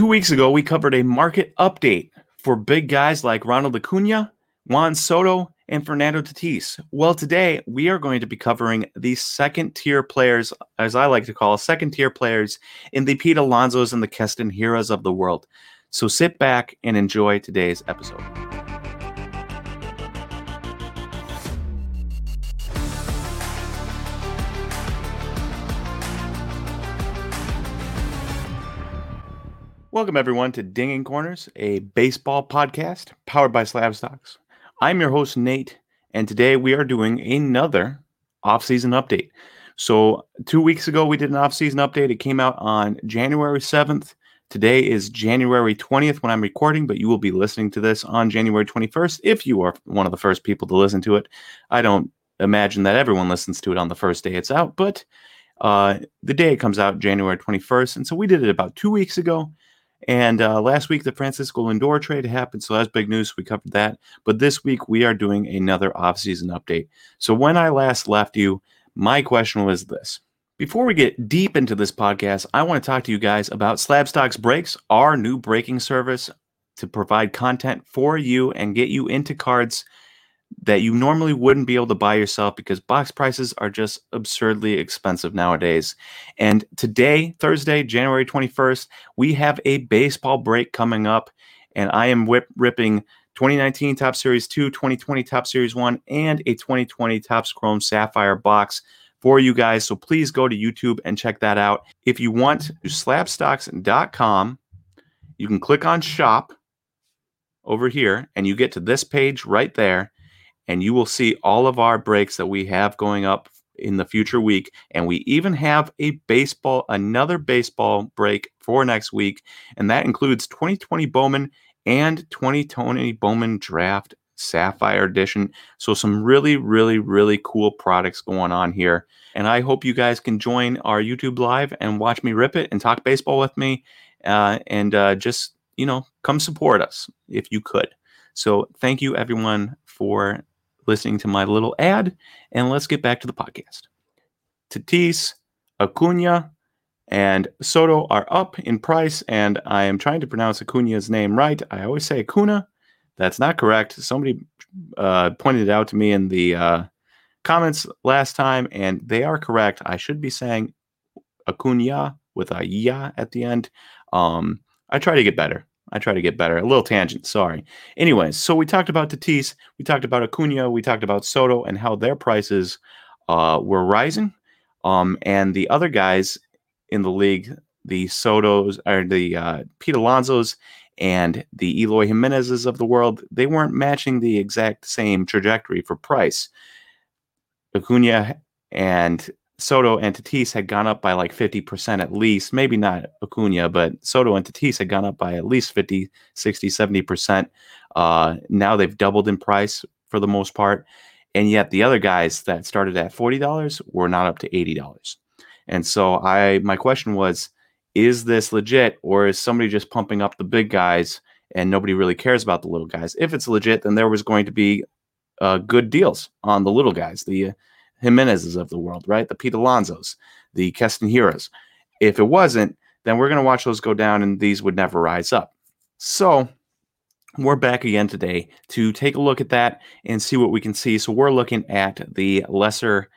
Two weeks ago, we covered a market update for big guys like Ronald Acuna, Juan Soto, and Fernando Tatis. Well, today we are going to be covering the second tier players, as I like to call second tier players in the Pete Alonsos and the Keston Hiuras of the world. So sit back and enjoy today's episode. Welcome, everyone, to Dinging Corners, a baseball podcast powered by Slab Stocks. I'm your host, Nate, and today we are doing another off-season update. So, two weeks ago, we did an off-season update. It came out on January 7th. Today is January 20th when I'm recording, but you will be listening to this on January 21st if you are one of the first people to listen to it. I don't imagine that everyone listens to it on the first day it's out, but uh, the day it comes out, January 21st. And so we did it about two weeks ago. And uh, last week, the Francisco Lindor trade happened, so that's big news. We covered that. But this week, we are doing another offseason update. So when I last left you, my question was this. Before we get deep into this podcast, I want to talk to you guys about Slab Stocks Breaks, our new breaking service to provide content for you and get you into cards that you normally wouldn't be able to buy yourself because box prices are just absurdly expensive nowadays. And today, Thursday, January 21st, we have a baseball break coming up, and I am whip ripping 2019 Topps Series 2, 2020 Topps Series 1, and a 2020 Topps Chrome Sapphire box for you guys. So please go to YouTube and check that out. If you want to slabstocks.com, you can click on shop over here and you get to this page right there and you will see all of our breaks that we have going up in the future week. And we even have a baseball, another baseball break for next week. And that includes 2020 Bowman and 2020 Bowman Draft Sapphire Edition. So, some really, really, really cool products going on here. And I hope you guys can join our YouTube live and watch me rip it and talk baseball with me. Uh, and uh, just, you know, come support us if you could. So, thank you everyone for listening to my little ad, and let's get back to the podcast. Tatis, Acuna, and Soto are up in price, and I am trying to pronounce Acuna's name right. I always say Acuna. That's not correct. Somebody uh, pointed it out to me in the uh, comments last time, and they are correct. I should be saying Acuna with a ya at the end. Um, I try to get better. I try to get better. A little tangent, sorry. Anyways, so we talked about Tatis, we talked about Acuna, we talked about Soto and how their prices uh, were rising. Um, and the other guys in the league, the Sotos or the uh, Pete Alonso's and the Eloy Jimenez's of the world, they weren't matching the exact same trajectory for price. Acuna and Soto and Tatis had gone up by like 50% at least, maybe not Acuna, but Soto and Tatis had gone up by at least 50, 60, 70%. Uh, now they've doubled in price for the most part. And yet the other guys that started at $40 were not up to $80. And so I my question was, is this legit or is somebody just pumping up the big guys and nobody really cares about the little guys? If it's legit, then there was going to be uh, good deals on the little guys. The Jimenez's of the world, right? The Pete Alonsos, the Keston Hiuras. If it wasn't, then we're going to watch those go down and these would never rise up. So we're back again today to take a look at that and see what we can see. So we're looking at the lesser,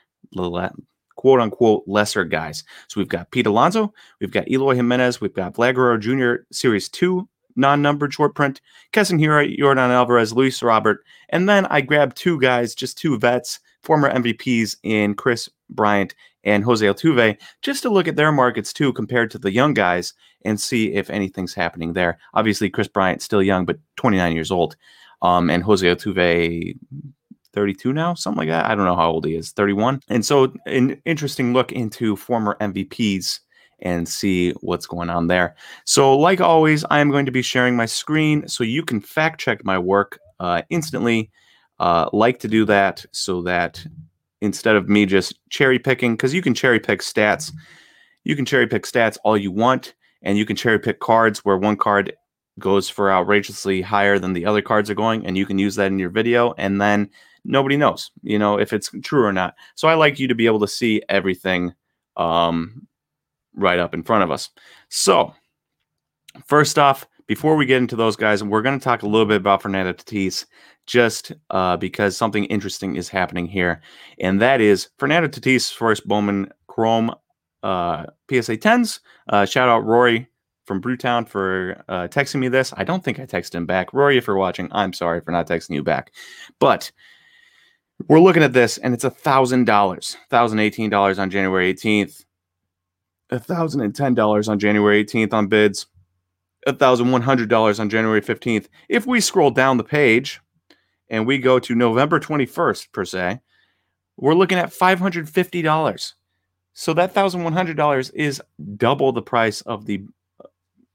quote unquote, lesser guys. So we've got Pete Alonso, we've got Eloy Jimenez, we've got Vlad Guerrero Jr. Series 2 non-numbered short print, Keston Hiura, Yordan Alvarez, Luis Robert, and then I grabbed two guys, just two vets former MVPs in Kris Bryant and Jose Altuve, just to look at their markets too, compared to the young guys, and see if anything's happening there. Obviously, Kris Bryant still young, but 29 years old, um, and Jose Altuve. 32 now, something like that. I don't know how old he is, 31. And so, an interesting look into former MVPs and see what's going on there. So, like always, I am going to be sharing my screen so you can fact check my work uh, instantly uh, like to do that so that instead of me just cherry picking, because you can cherry pick stats, you can cherry pick stats all you want, and you can cherry pick cards where one card goes for outrageously higher than the other cards are going, and you can use that in your video, and then nobody knows, you know, if it's true or not. So I like you to be able to see everything um, right up in front of us. So first off, before we get into those guys, we're going to talk a little bit about Fernando Tatis just uh, because something interesting is happening here. And that is Fernando Tatis first Bowman Chrome uh, PSA 10s. Uh, shout out Rory from Brewtown for uh, texting me this. I don't think I texted him back. Rory, if you're watching, I'm sorry for not texting you back. But we're looking at this and it's a $1,000, $1,018 on January 18th, $1,010 on January 18th on bids $1,100 on January 15th. If we scroll down the page and we go to November 21st, per se, we're looking at $550. So that $1,100 is double the price of the uh,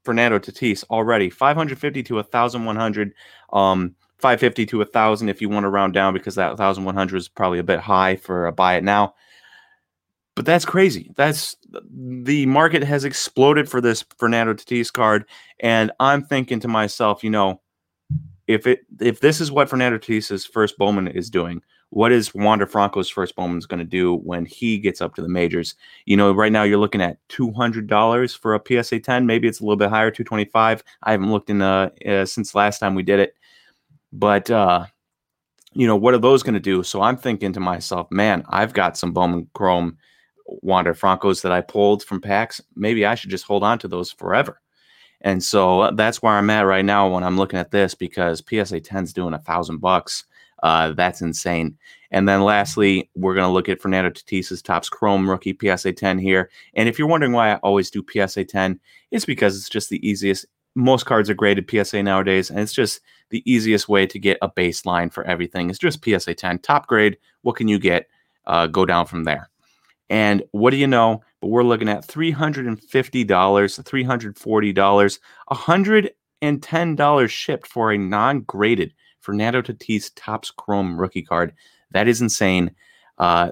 Fernando Tatis already. 550 to 1,100, um, 550 to 1,000 if you want to round down because that 1,100 is probably a bit high for a buy it now. But that's crazy. That's the market has exploded for this Fernando Tatis card, and I'm thinking to myself, you know, if it if this is what Fernando Tatis's first Bowman is doing, what is Wander Franco's first Bowman's going to do when he gets up to the majors? You know, right now you're looking at two hundred dollars for a PSA ten. Maybe it's a little bit higher, two twenty five. I haven't looked in uh, uh, since last time we did it, but uh, you know, what are those going to do? So I'm thinking to myself, man, I've got some Bowman Chrome Wander Francos that I pulled from packs, maybe I should just hold on to those forever. And so uh, that's where I'm at right now when I'm looking at this because PSA 10's doing a thousand bucks. Uh, that's insane. And then lastly, we're going to look at Fernando Tatis's Topps Chrome rookie PSA 10 here. And if you're wondering why I always do PSA 10, it's because it's just the easiest. Most cards are graded PSA nowadays, and it's just the easiest way to get a baseline for everything. It's just PSA 10, top grade. What can you get? Uh, go down from there. And what do you know? But we're looking at $350, $340, $110 shipped for a non graded Fernando Tatis Topps Chrome rookie card. That is insane. Uh,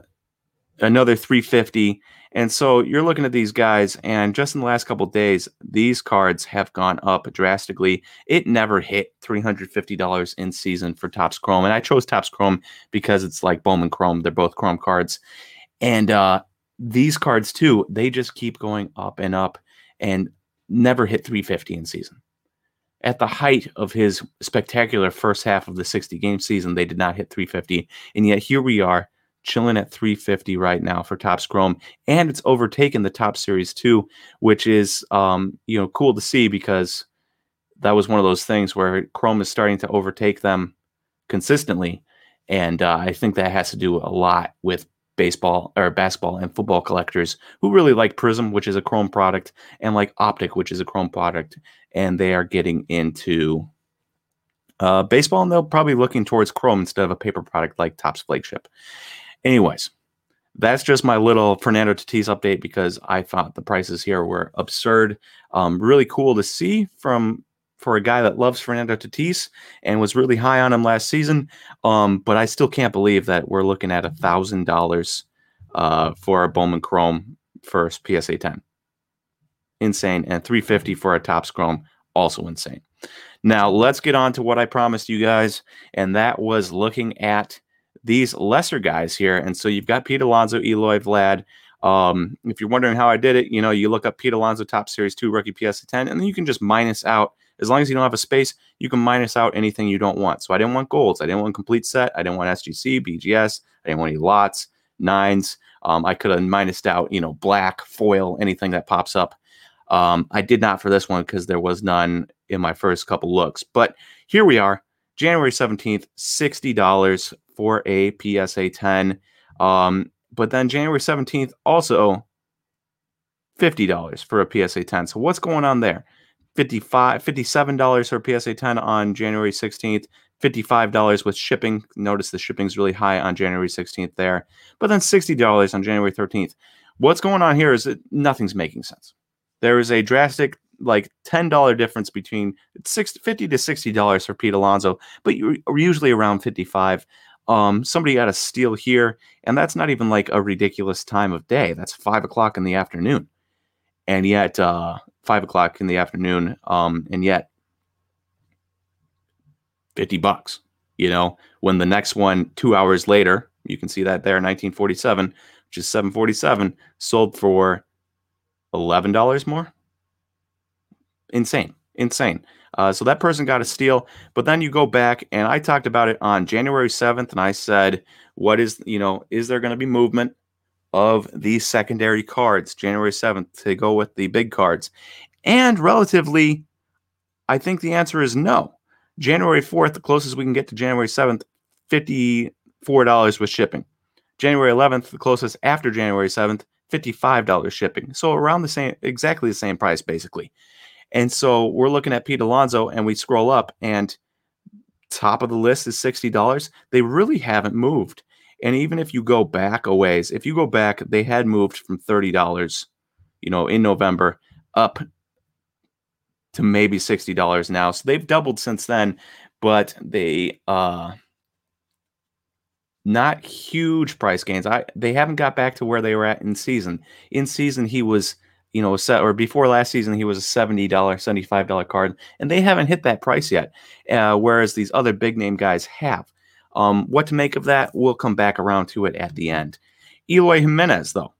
another 350 and so you're looking at these guys and just in the last couple days these cards have gone up drastically it never hit $350 in season for Topps Chrome and i chose Topps Chrome because it's like bowman chrome they're both chrome cards and uh, these cards too, they just keep going up and up and never hit 350 in season. At the height of his spectacular first half of the 60 game season, they did not hit 350. And yet here we are chilling at 350 right now for Topps Chrome. And it's overtaken the Topps Series too, which is um, you know, cool to see because that was one of those things where Chrome is starting to overtake them consistently. And uh, I think that has to do a lot with baseball or basketball and football collectors who really like Prizm, which is a Chrome product, and like Optic, which is a Chrome product, and they are getting into uh, baseball, and they'll probably looking towards Chrome instead of a paper product like Topps Flagship. Anyways, that's just my little Fernando Tatis update because I thought the prices here were absurd. Um, really cool to see from for a guy that loves Fernando Tatis and was really high on him last season. Um, but I still can't believe that we're looking at a thousand dollars uh, for a Bowman Chrome first PSA 10. Insane. And 350 for a Topps Chrome, also insane. Now let's get on to what I promised you guys, and that was looking at these lesser guys here. And so you've got Pete Alonso, Eloy Vlad. Um, if you're wondering how I did it, you know, you look up Pete Alonso Topps Series 2 rookie PSA 10, and then you can just minus out as long as you don't have a space, you can minus out anything you don't want. So I didn't want golds. I didn't want complete set. I didn't want SGC, BGS. I didn't want any lots, nines. Um, I could have minused out, you know, black, foil, anything that pops up. Um, I did not for this one because there was none in my first couple looks. But here we are, January 17th, $60 for a PSA 10. Um, but then January 17th, also $50 for a PSA 10. So what's going on there? 55 $57 for PSA 10 on January 16th, $55 with shipping. Notice the shipping is really high on January 16th there, but then $60 on January 13th. What's going on here is that nothing's making sense. There is a drastic like $10 difference between 60, 50 to $60 for Pete Alonso, but you're usually around 55. Um, somebody got a steal here, and that's not even like a ridiculous time of day. That's five o'clock in the afternoon. And yet, uh, five o'clock in the afternoon. Um, and yet, 50 bucks, you know, when the next one two hours later, you can see that there, 1947, which is 747, sold for $11 more. Insane. insane. Uh, so that person got a steal. But then you go back, and I talked about it on January 7th, and I said, what is, you know, is there going to be movement of these secondary cards January 7th to go with the big cards? And relatively, I think the answer is no. January 4th, the closest we can get to January 7th, $54 with shipping. January 11th, the closest after January 7th, $55 shipping. So around the same, exactly the same price, basically. And so we're looking at Pete Alonso and we scroll up and top of the list is $60. They really haven't moved. And even if you go back a ways, if you go back, they had moved from $30, you know, in November up to maybe $60 now. So they've doubled since then, but they uh not huge price gains. I they haven't got back to where they were at in season. In season he was you know, set or before last season, he was a $70, $75 card, and they haven't hit that price yet. Uh, whereas these other big name guys have. Um, what to make of that? We'll come back around to it at the end. Eloy Jimenez, though,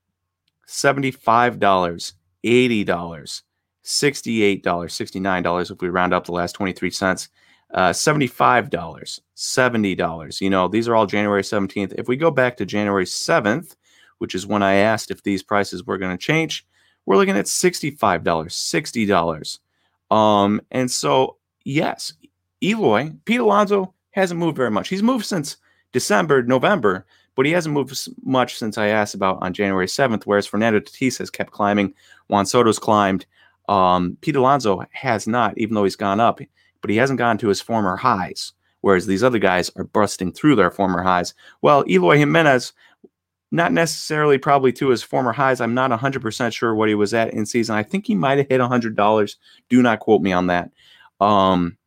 $75, $80, $68, $69 if we round up the last 23 cents. Uh, $75, $70. You know, these are all January 17th. If we go back to January 7th, which is when I asked if these prices were going to change, we're looking at $65, $60. Um, and so, yes, Eloy, Pete Alonso hasn't moved very much. He's moved since December, November, but he hasn't moved much since I asked about on January 7th, whereas Fernando Tatis has kept climbing. Juan Soto's climbed. Um, Pete Alonso has not, even though he's gone up, but he hasn't gone to his former highs, whereas these other guys are busting through their former highs. Well, Eloy Jimenez not necessarily probably to his former highs. I'm not 100% sure what he was at in season. I think he might have hit $100. Do not quote me on that. Um,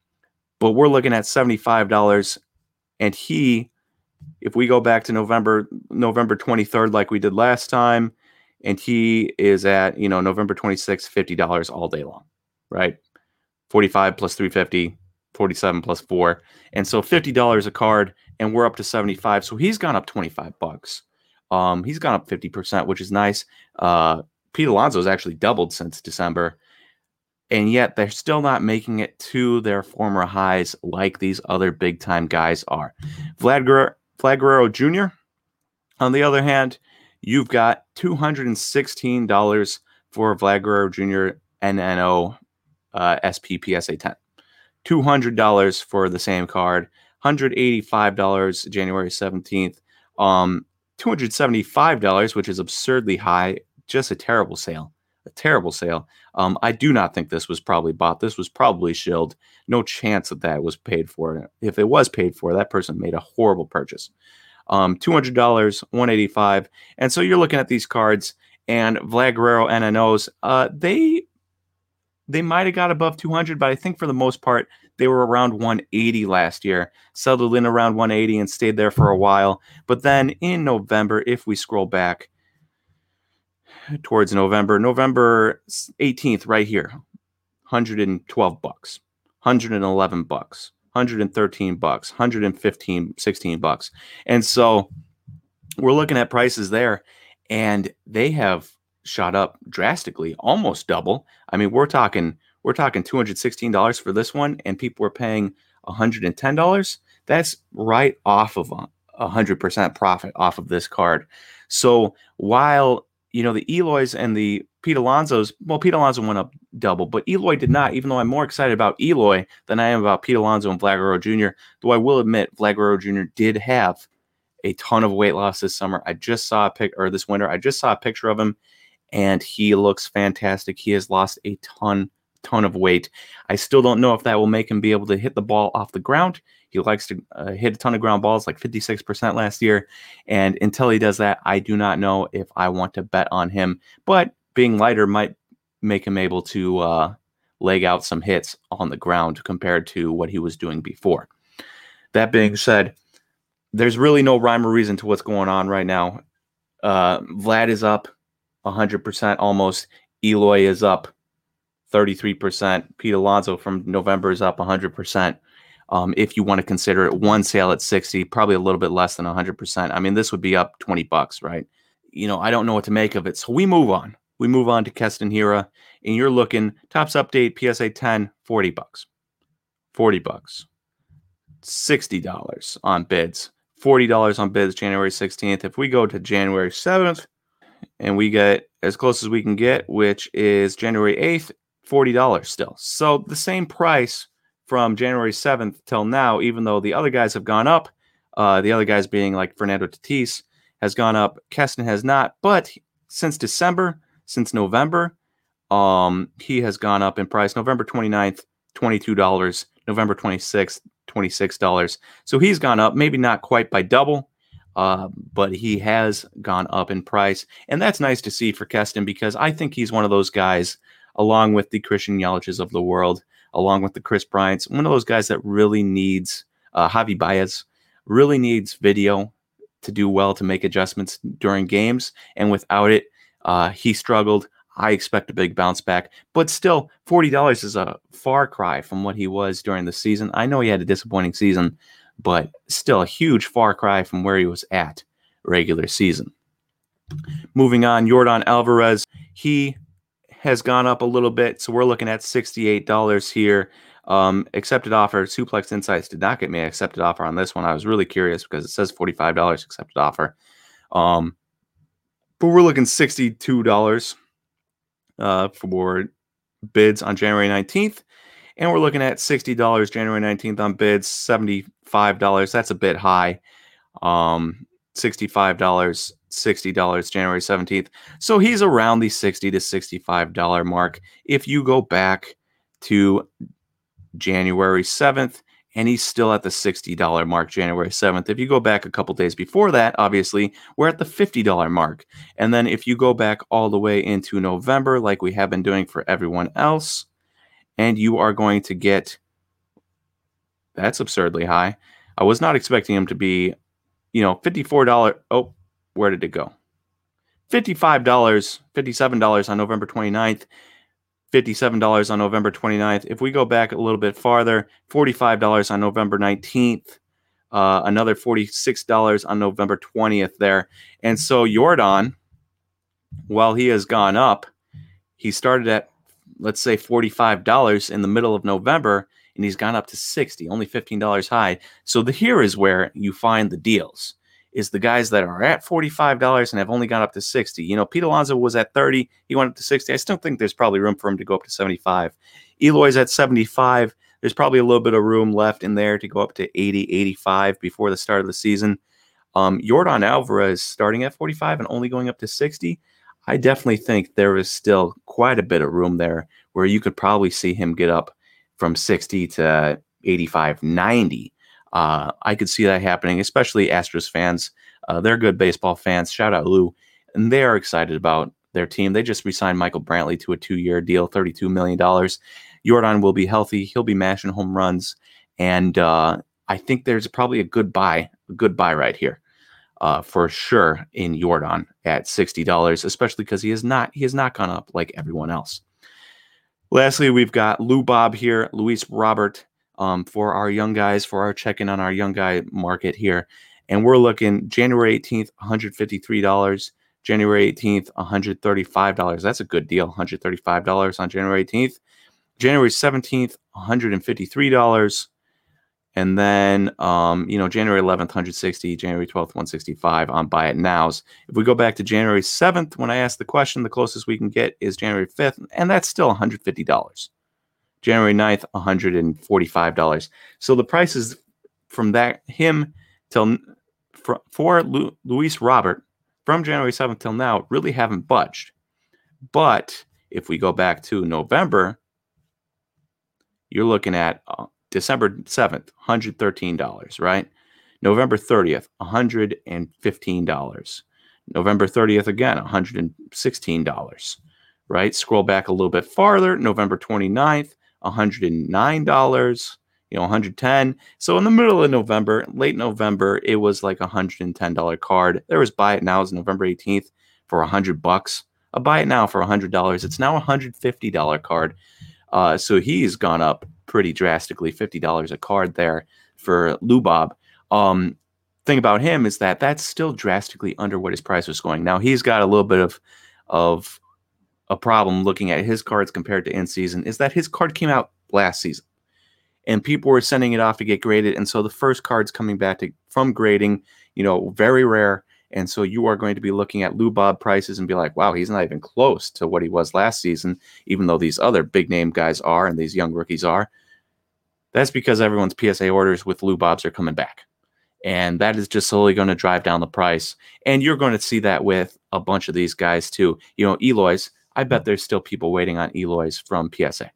but we're looking at $75 and he if we go back to November November 23rd like we did last time and he is at, you know, November 26th, $50 all day long, right? 45 plus 350, 47 plus 4. And so $50 a card and we're up to 75. So he's gone up 25 bucks. Um, he's gone up 50%, which is nice. Uh, Pete Alonso has actually doubled since December, and yet they're still not making it to their former highs like these other big time guys are. Vlad, Guerrero, Vlad Guerrero Jr., on the other hand, you've got $216 for Vlad Guerrero Jr. NNO uh, SP PSA 10. $200 for the same card, $185 January 17th. Um, $275, which is absurdly high. Just a terrible sale. A terrible sale. Um, I do not think this was probably bought. This was probably shilled. No chance that that was paid for. If it was paid for, that person made a horrible purchase. Um, $200, 185 And so you're looking at these cards and Vlad Guerrero NNOs, uh, they they might have got above 200, but I think for the most part, they were around 180 last year, settled in around 180 and stayed there for a while. But then in November, if we scroll back towards November, November 18th, right here, 112 bucks, 111 bucks, 113 bucks, 115, 16 bucks. And so we're looking at prices there, and they have shot up drastically, almost double. I mean, we're talking we're talking $216 for this one, and people were paying $110. That's right off of a 100% profit off of this card. So while, you know, the Eloys and the Pete Alonso's, well, Pete Alonso went up double, but Eloy did not, even though I'm more excited about Eloy than I am about Pete Alonso and Vlad Jr., though I will admit Vlad Jr. did have a ton of weight loss this summer. I just saw a pic, or this winter, I just saw a picture of him, and he looks fantastic. He has lost a ton ton of weight. I still don't know if that will make him be able to hit the ball off the ground. He likes to uh, hit a ton of ground balls, like 56% last year. And until he does that, I do not know if I want to bet on him. But being lighter might make him able to uh, leg out some hits on the ground compared to what he was doing before. That being said, there's really no rhyme or reason to what's going on right now. Uh, Vlad is up 100% almost. Eloy is up 33%. Pete Alonso from November is up 100%. Um, if you want to consider it one sale at 60, probably a little bit less than 100%. I mean, this would be up 20 bucks, right? You know, I don't know what to make of it. So we move on. we move on to Keston Hiura, and you're looking Topps update PSA 10, 40 bucks. 40 bucks. $60 on bids. $40 on bids January 16th. If we go to January 7th and we get as close as we can get, which is January 8th, $40 still. So the same price from January 7th till now, even though the other guys have gone up, uh, the other guys being like Fernando Tatis has gone up, Keston has not. But since December, since November, um, he has gone up in price. November 29th, $22. November 26th, $26. So he's gone up, maybe not quite by double, uh, but he has gone up in price. And that's nice to see for Keston because I think he's one of those guys, along with the Christian Yelich's of the world, along with the Kris Bryant's, one of those guys that really needs, uh, Javi Baez, really needs video to do well to make adjustments during games. And without it, uh, he struggled. I expect a big bounce back, but still, $40 is a far cry from what he was during the season. I know he had a disappointing season, but still a huge far cry from where he was at regular season. Moving on, Yordan Alvarez, he has gone up a little bit, so we're looking at $68 here. Um, accepted offer. Suplex Insights did not get me an accepted offer on this one. I was really curious because it says $45 accepted offer. Um, but we're looking $62 uh, for bids on January 19th. And we're looking at $60 January 19th on bids, $75. That's a bit high. Um, $65, $60 January 17th. So he's around the 60 to $65 mark. If you go back to January 7th, and he's still at the $60 mark January 7th. If you go back a couple days before that, obviously, we're at the $50 mark. And then if you go back all the way into November, like we have been doing for everyone else, and you are going to get that's absurdly high. I was not expecting him to be, you know, $54. Oh, where did it go? $55, $57 on November 29th. $57 on November 29th. If we go back a little bit farther, $45 on November 19th, uh, another $46 on November 20th there. And so Yordan, while he has gone up, he started at, let's say, $45 in the middle of November, and he's gone up to 60 only $15 high. So the, here is where you find the deals is the guys that are at $45 and have only gone up to 60. You know, Pete Alonso was at 30, he went up to 60. I still think there's probably room for him to go up to 75. Eloy's at 75. There's probably a little bit of room left in there to go up to 80, 85 before the start of the season. Um, Yordan Alvarez starting at 45 and only going up to 60. I definitely think there is still quite a bit of room there where you could probably see him get up from 60 to 85, 90 uh, I could see that happening, especially Astros fans. Uh, they're good baseball fans. Shout out Lou. And they are excited about their team. They just re-signed Michael Brantley to a two-year deal, $32 million. Yordan will be healthy. He'll be mashing home runs. And uh, I think there's probably a good buy, a good buy right here. Uh, for sure in Yordan at sixty dollars, especially because he has not he has not gone up like everyone else. Lastly, we've got Lou Bob here, Luis Robert um, for our young guys, for our check in on our young guy market here. And we're looking January 18th, $153. January 18th, $135. That's a good deal. $135 on January 18th. January 17th, $153. And then, um, you know, January 11th, 160, January 12th, 165 on buy it nows. If we go back to January 7th, when I asked the question, the closest we can get is January 5th, and that's still $150. January 9th, $145. So the prices from that him till for, for Lu, Luis Robert from January 7th till now really haven't budged. But if we go back to November, you're looking at uh, December 7th, $113, right? November 30th, $115. November 30th again, $116, right? Scroll back a little bit farther, November 29th, $109, you know, 110. So in the middle of November, late November, it was like a $110 card. There was buy it now is November 18th for 100 bucks. A buy it now for $100. It's now a $150 card. Uh, so he's gone up pretty drastically, $50 a card there for Lubob. Um, thing about him is that that's still drastically under what his price was going. Now he's got a little bit of of a problem looking at his cards compared to in season is that his card came out last season and people were sending it off to get graded. And so the first cards coming back to, from grading, you know, very rare. And so you are going to be looking at Lou Bob prices and be like, wow, he's not even close to what he was last season, even though these other big name guys are and these young rookies are. That's because everyone's PSA orders with Lou Bobs are coming back. And that is just slowly going to drive down the price. And you're going to see that with a bunch of these guys too. You know, Eloy's, I bet there's still people waiting on Eloy's from PSA.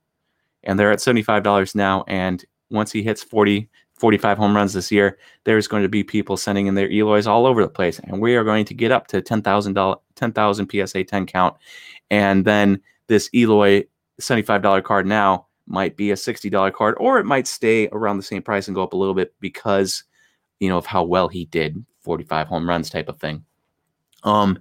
And they're at $75 now. And once he hits 40, 45 home runs this year, there's going to be people sending in their Eloys all over the place. And we are going to get up to $10,000, 10,000 PSA 10 count. And then this Eloy $75 card now might be a $60 card, or it might stay around the same price and go up a little bit because, you know, of how well he did 45 home runs type of thing. Um,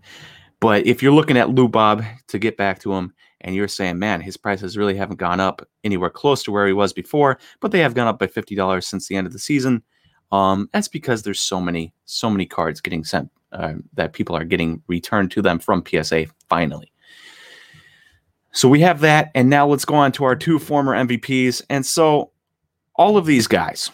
but if you're looking at Lou Bob to get back to him, and you're saying, man, his prices really haven't gone up anywhere close to where he was before, but they have gone up by fifty dollars since the end of the season. Um, that's because there's so many, so many cards getting sent uh, that people are getting returned to them from PSA finally. So we have that, and now let's go on to our two former MVPs. And so all of these guys,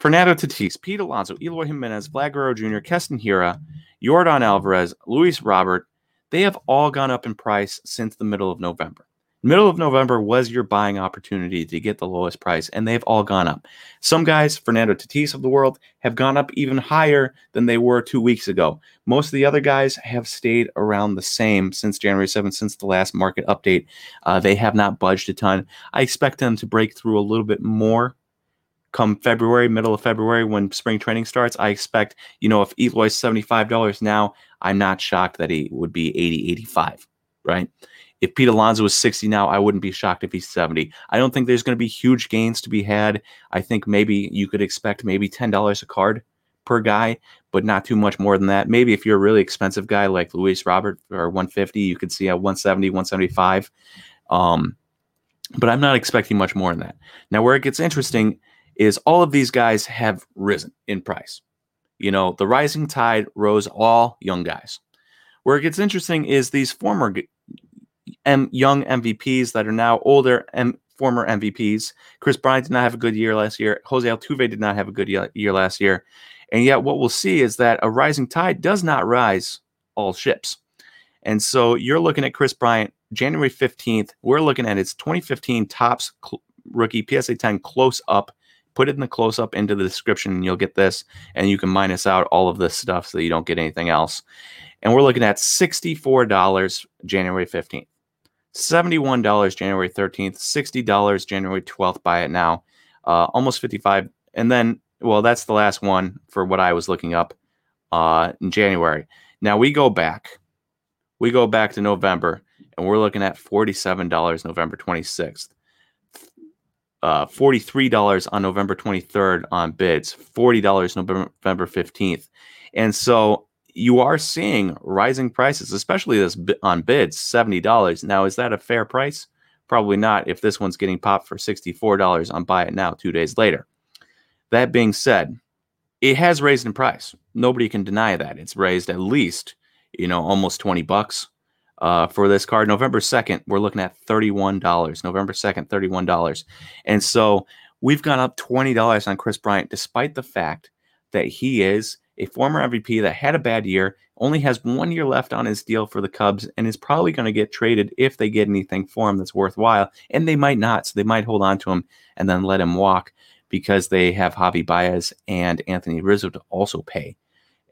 Fernando Tatis, Pete Alonso, Eloy Jimenez, Vlad Guerrero Jr., Keston Hiura, Yordan Alvarez, Luis Robert, they have all gone up in price since the middle of November. Middle of November was your buying opportunity to get the lowest price, and they've all gone up. Some guys, Fernando Tatis of the world, have gone up even higher than they were two weeks ago. Most of the other guys have stayed around the same since January 7th, since the last market update. Uh, they have not budged a ton. I expect them to break through a little bit more come February, middle of February, when spring training starts. I expect, you know, if Eloy's $75 now, I'm not shocked that he would be 80, 85, right? If Pete Alonso was 60 now, I wouldn't be shocked if he's 70. I don't think there's going to be huge gains to be had. I think maybe you could expect maybe $10 a card per guy, but not too much more than that. Maybe if you're a really expensive guy like Luis Robert or 150, you could see a 170, 175. Um, but I'm not expecting much more than that. Now, where it gets interesting is all of these guys have risen in price. You know, the rising tide rose all young guys. Where it gets interesting is these former M- young MVPs that are now older and former MVPs. Kris Bryant did not have a good year last year. Jose Altuve did not have a good year last year. And yet, what we'll see is that a rising tide does not rise all ships. And so you're looking at Kris Bryant, January 15th. We're looking at his 2015 Topps cl- rookie PSA 10 close up put it in the close up into the description and you'll get this and you can minus out all of this stuff so you don't get anything else. And we're looking at $64 january 15th $71 january 13th $60 january 12th buy it now. Uh, almost 55 and then well that's the last one for what i was looking up uh, in january. Now we go back we go back to november and we're looking at $47 november 26th uh, $43 on November 23rd on bids, $40 November 15th. And so you are seeing rising prices, especially this on bids, $70. Now, is that a fair price? Probably not if this one's getting popped for $64 on buy it now two days later. That being said, it has raised in price. Nobody can deny that. It's raised at least, you know, almost 20 bucks uh, for this card. November 2nd, we're looking at $31. November 2nd, $31. And so we've gone up $20 on Kris Bryant, despite the fact that he is a former MVP that had a bad year, only has one year left on his deal for the Cubs, and is probably going to get traded if they get anything for him that's worthwhile. And they might not. So they might hold on to him and then let him walk because they have Javi Baez and Anthony Rizzo to also pay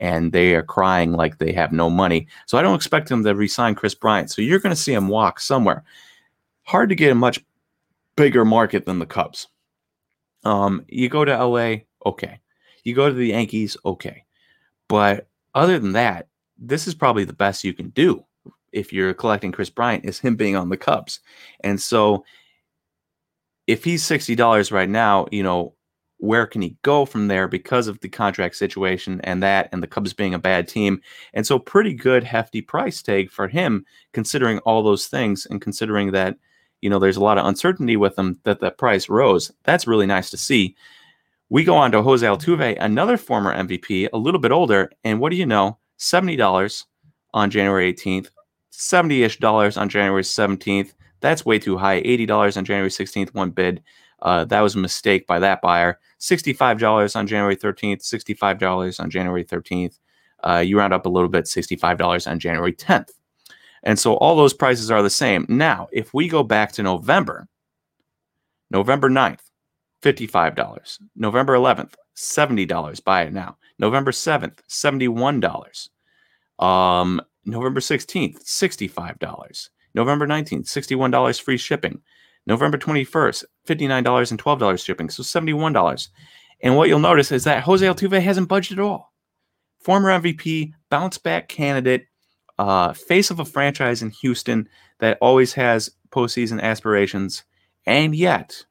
and they are crying like they have no money. So I don't expect them to resign Kris Bryant. So you're going to see him walk somewhere. Hard to get a much bigger market than the Cubs. Um, you go to LA, okay. You go to the Yankees, okay. But other than that, this is probably the best you can do if you're collecting Kris Bryant is him being on the Cubs. And so if he's $60 right now, you know, where can he go from there because of the contract situation and that and the Cubs being a bad team. And so pretty good hefty price tag for him considering all those things and considering that you know there's a lot of uncertainty with him that the price rose. That's really nice to see. We go on to Jose Altuve, another former MVP, a little bit older, and what do you know? $70 on January 18th, 70 ish dollars on January 17th. That's way too high. $80 on January 16th, one bid. Uh, that was a mistake by that buyer. $65 on January 13th, $65 on January 13th. Uh, you round up a little bit, $65 on January 10th. And so all those prices are the same. Now, if we go back to November, November 9th, $55. November 11th, $70. Buy it now. November 7th, $71. Um, November 16th, $65. November 19th, $61 free shipping. November 21st, $59 and $12 shipping. So $71. And what you'll notice is that Jose Altuve hasn't budged at all. Former MVP, bounce back candidate, uh, face of a franchise in Houston that always has postseason aspirations, and yet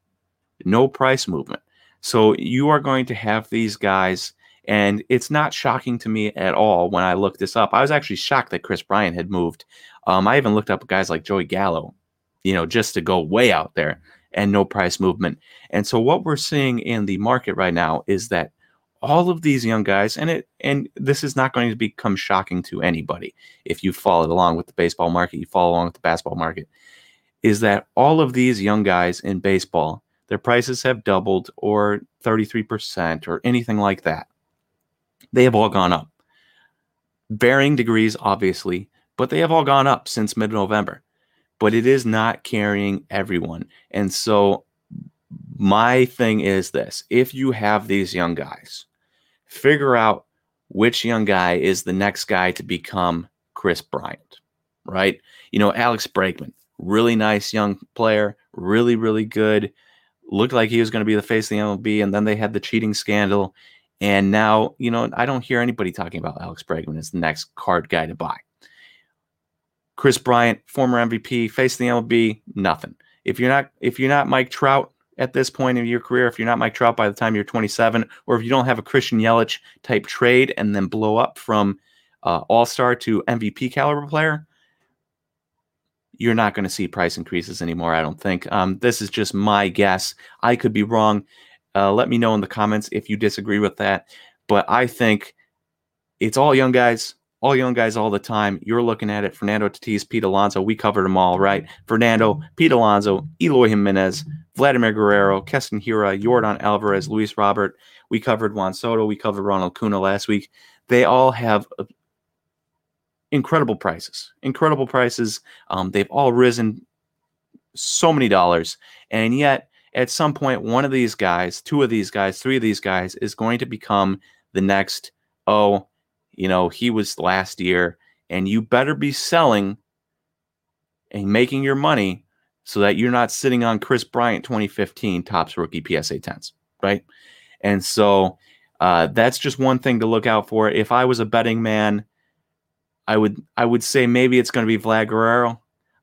no price movement. So you are going to have these guys, and it's not shocking to me at all when I looked this up. I was actually shocked that Kris Bryant had moved. Um, I even looked up guys like Joey Gallo, you know, just to go way out there and no price movement. And so what we're seeing in the market right now is that all of these young guys, and it and this is not going to become shocking to anybody if you follow along with the baseball market, you follow along with the basketball market, is that all of these young guys in baseball, their prices have doubled or 33% or anything like that. They have all gone up. Varying degrees, obviously, but they have all gone up since mid November. But it is not carrying everyone. And so my thing is this if you have these young guys, figure out which young guy is the next guy to become Kris Bryant, right? You know, Alex Bregman, really nice young player, really, really good. Looked like he was going to be the face of the MLB, and then they had the cheating scandal. And now, you know, I don't hear anybody talking about Alex Bregman as the next card guy to buy. Kris Bryant, former MVP, face of the MLB, nothing. If you're not if you're not Mike Trout, at this point in your career, if you're not Mike Trout by the time you're 27, or if you don't have a Christian Yelich type trade and then blow up from uh, All Star to MVP caliber player, you're not going to see price increases anymore. I don't think. Um, this is just my guess. I could be wrong. Uh, let me know in the comments if you disagree with that. But I think it's all young guys all young guys all the time. You're looking at it. Fernando Tatis, Pete Alonso. We covered them all, right? Fernando, Pete Alonso, Eloy Jimenez, Vladimir Guerrero, Keston Hiura, Yordan Alvarez, Luis Robert. We covered Juan Soto. We covered Ronald Acuna last week. They all have uh, incredible prices. Incredible prices. Um, they've all risen so many dollars. And yet, at some point, one of these guys, two of these guys, three of these guys is going to become the next, oh, you know, he was last year, and you better be selling and making your money so that you're not sitting on Kris Bryant 2015 Topps rookie PSA 10s, right? And so uh, that's just one thing to look out for. If I was a betting man, I would I would say maybe it's going to be Vlad Guerrero.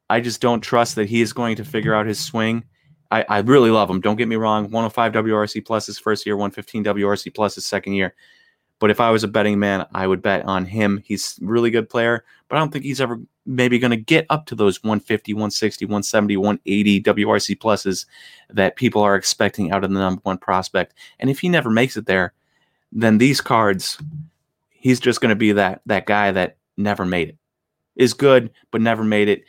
I just don't trust that he is going to figure out his swing. I, I really love him. Don't get me wrong. 105 WRC plus his first year, 115 WRC plus his second year. But if I was a betting man, I would bet on him. He's a really good player, but I don't think he's ever maybe going to get up to those 150, 160, 170, 180 WRC pluses that people are expecting out of the number one prospect. And if he never makes it there, then these cards, he's just going to be that that guy that never made it. Is good, but never made it.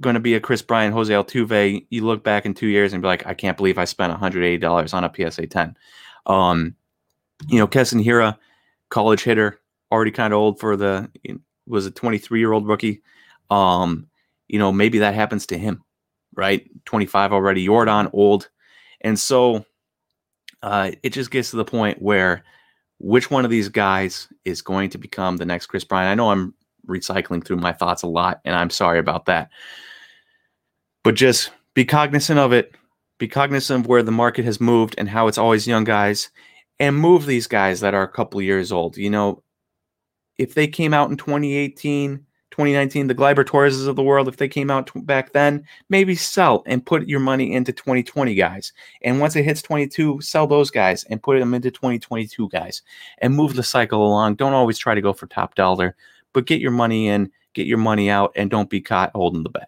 Going to be a Kris Bryant, Jose Altuve. You look back in two years and be like, I can't believe I spent $180 on a PSA 10. Um, you know, Keston Hiura, college hitter, already kind of old for the was a 23 year old rookie. Um, you know, maybe that happens to him, right? 25 already, Yordan old, and so uh, it just gets to the point where which one of these guys is going to become the next Kris Bryant? I know I'm recycling through my thoughts a lot, and I'm sorry about that, but just be cognizant of it. Be cognizant of where the market has moved and how it's always young guys and move these guys that are a couple years old. You know, if they came out in 2018, 2019, the Gleyber Torreses of the world, if they came out t- back then, maybe sell and put your money into 2020 guys. And once it hits 22, sell those guys and put them into 2022 guys and move the cycle along. Don't always try to go for top dollar, but get your money in, get your money out, and don't be caught holding the bag.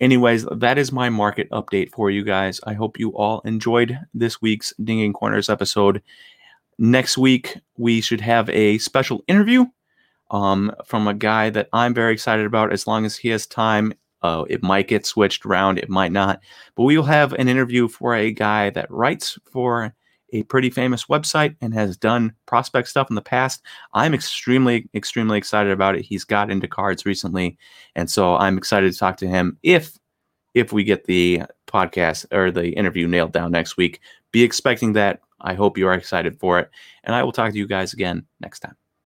Anyways, that is my market update for you guys. I hope you all enjoyed this week's Dinging Corners episode. Next week, we should have a special interview. um, from a guy that I'm very excited about. As long as he has time, uh, it might get switched around, it might not. But we will have an interview for a guy that writes for a pretty famous website and has done prospect stuff in the past. I'm extremely, extremely excited about it. He's got into cards recently, and so I'm excited to talk to him if if we get the podcast or the interview nailed down next week. Be expecting that. I hope you are excited for it, and I will talk to you guys again next time.